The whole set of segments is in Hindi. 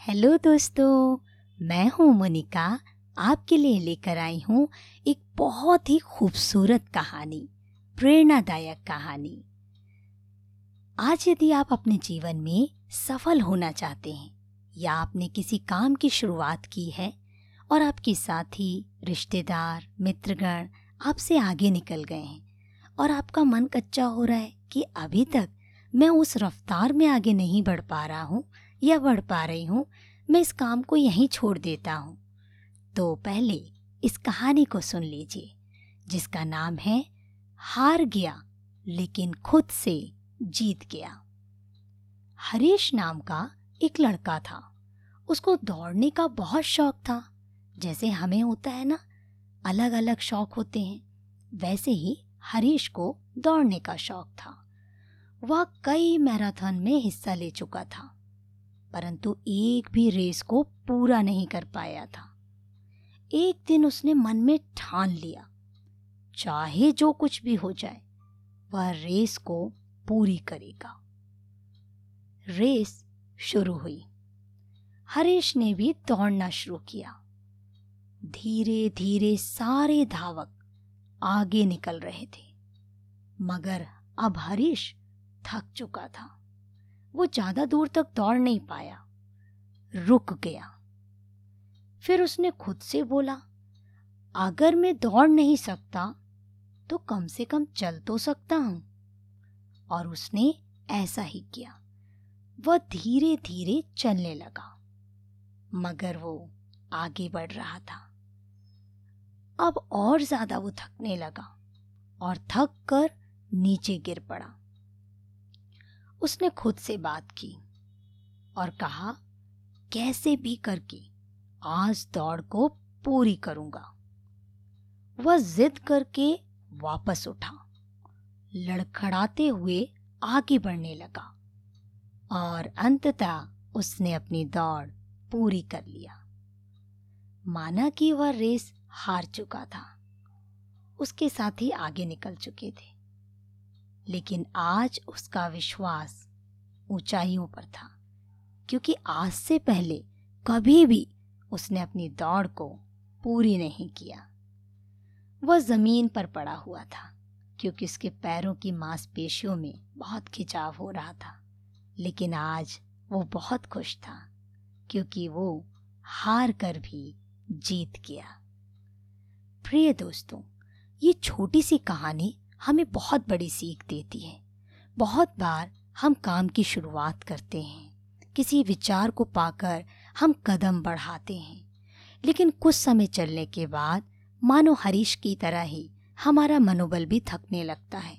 हेलो दोस्तों, मैं हूँ मोनिका। आपके लिए लेकर आई हूँ एक बहुत ही खूबसूरत कहानी, प्रेरणादायक कहानी। आज यदि आप अपने जीवन में सफल होना चाहते हैं, या आपने किसी काम की शुरुआत की है, और आपके साथी, रिश्तेदार, मित्रगण आपसे आगे निकल गए हैं, और आपका मन कच्चा हो रहा है कि अभी तक मैं उस रफ्तार में आगे नहीं बढ़ पा रहा हूँ या बढ़ पा रही हूँ, मैं इस काम को यहीं छोड़ देता हूँ। तो पहले इस कहानी को सुन लीजिए, जिसका नाम है हार गया, लेकिन खुद से जीत गया। हरीश नाम का एक लड़का था। उसको दौड़ने का बहुत शौक था। जैसे हमें होता है ना अलग अलग शौक होते हैं, वैसे ही हरीश को दौड़ने का शौक था। वह कई मैराथन में हिस्सा ले चुका था। परंतु एक भी रेस को पूरा नहीं कर पाया था। एक दिन उसने मन में ठान लिया। चाहे जो कुछ भी हो जाए, वह रेस को पूरी करेगा। रेस शुरू हुई। हरीश ने भी दौड़ना शुरू किया। धीरे धीरे सारे धावक आगे निकल रहे थे। मगर अब हरीश थक चुका था। वो ज़्यादा दूर तक दौड़ नहीं पाया। रुक गया। फिर उसने खुद से बोला, अगर मैं दौड़ नहीं सकता तो कम से कम चल तो सकता हूँ। और उसने ऐसा ही किया। वह धीरे धीरे चलने लगा, मगर वो आगे बढ़ रहा था। अब और ज़्यादा वो थकने लगा और थक कर नीचे गिर पड़ा। उसने खुद से बात की और कहा, कैसे भी करके आज दौड़ को पूरी करूँगा। वह जिद करके वापस उठा, लड़खड़ाते हुए आगे बढ़ने लगा और अंततः उसने अपनी दौड़ पूरी कर लिया। माना कि वह रेस हार चुका था, उसके साथी आगे निकल चुके थे। लेकिन आज उसका विश्वास ऊंचाइयों पर था, क्योंकि आज से पहले कभी भी उसने अपनी दौड़ को पूरी नहीं किया। वह ज़मीन पर पड़ा हुआ था, क्योंकि उसके पैरों की मांसपेशियों में बहुत खिंचाव हो रहा था। लेकिन आज वो बहुत खुश था, क्योंकि वो हार कर भी जीत गया। प्रिय दोस्तों, ये छोटी सी कहानी हमें बहुत बड़ी सीख देती है। बहुत बार हम काम की शुरुआत करते हैं। किसी विचार को पाकर हम कदम बढ़ाते हैं। लेकिन कुछ समय चलने के बाद मानो हरीश की तरह ही हमारा मनोबल भी थकने लगता है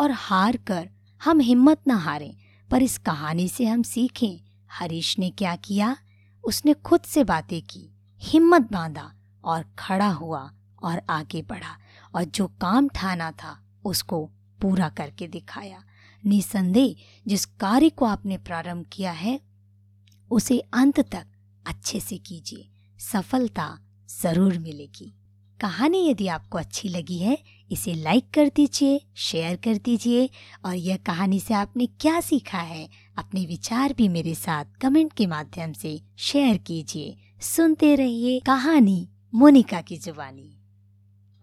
और हार कर हम हिम्मत ना हारें, पर इस कहानी से हम सीखें, हरीश ने क्या किया? उसने खुद से बातें की, हिम्मत बांधा और खड़ा हुआ और आगे बढ़ा। और जो काम ठाना था उसको पूरा करके दिखाया। निसंदेह, जिस कार्य को आपने प्रारंभ किया है, उसे अंत तक अच्छे से कीजिए। सफलता ज़रूर मिलेगी। कहानी यदि आपको अच्छी लगी है, इसे लाइक कर दीजिए, शेयर कर दीजिए, और यह कहानी से आपने क्या सीखा है, अपने विचार भी मेरे साथ कमेंट के माध्यम से शेयर कीजिए। सुनते रहिए कहानी मोनिका की जुबानी।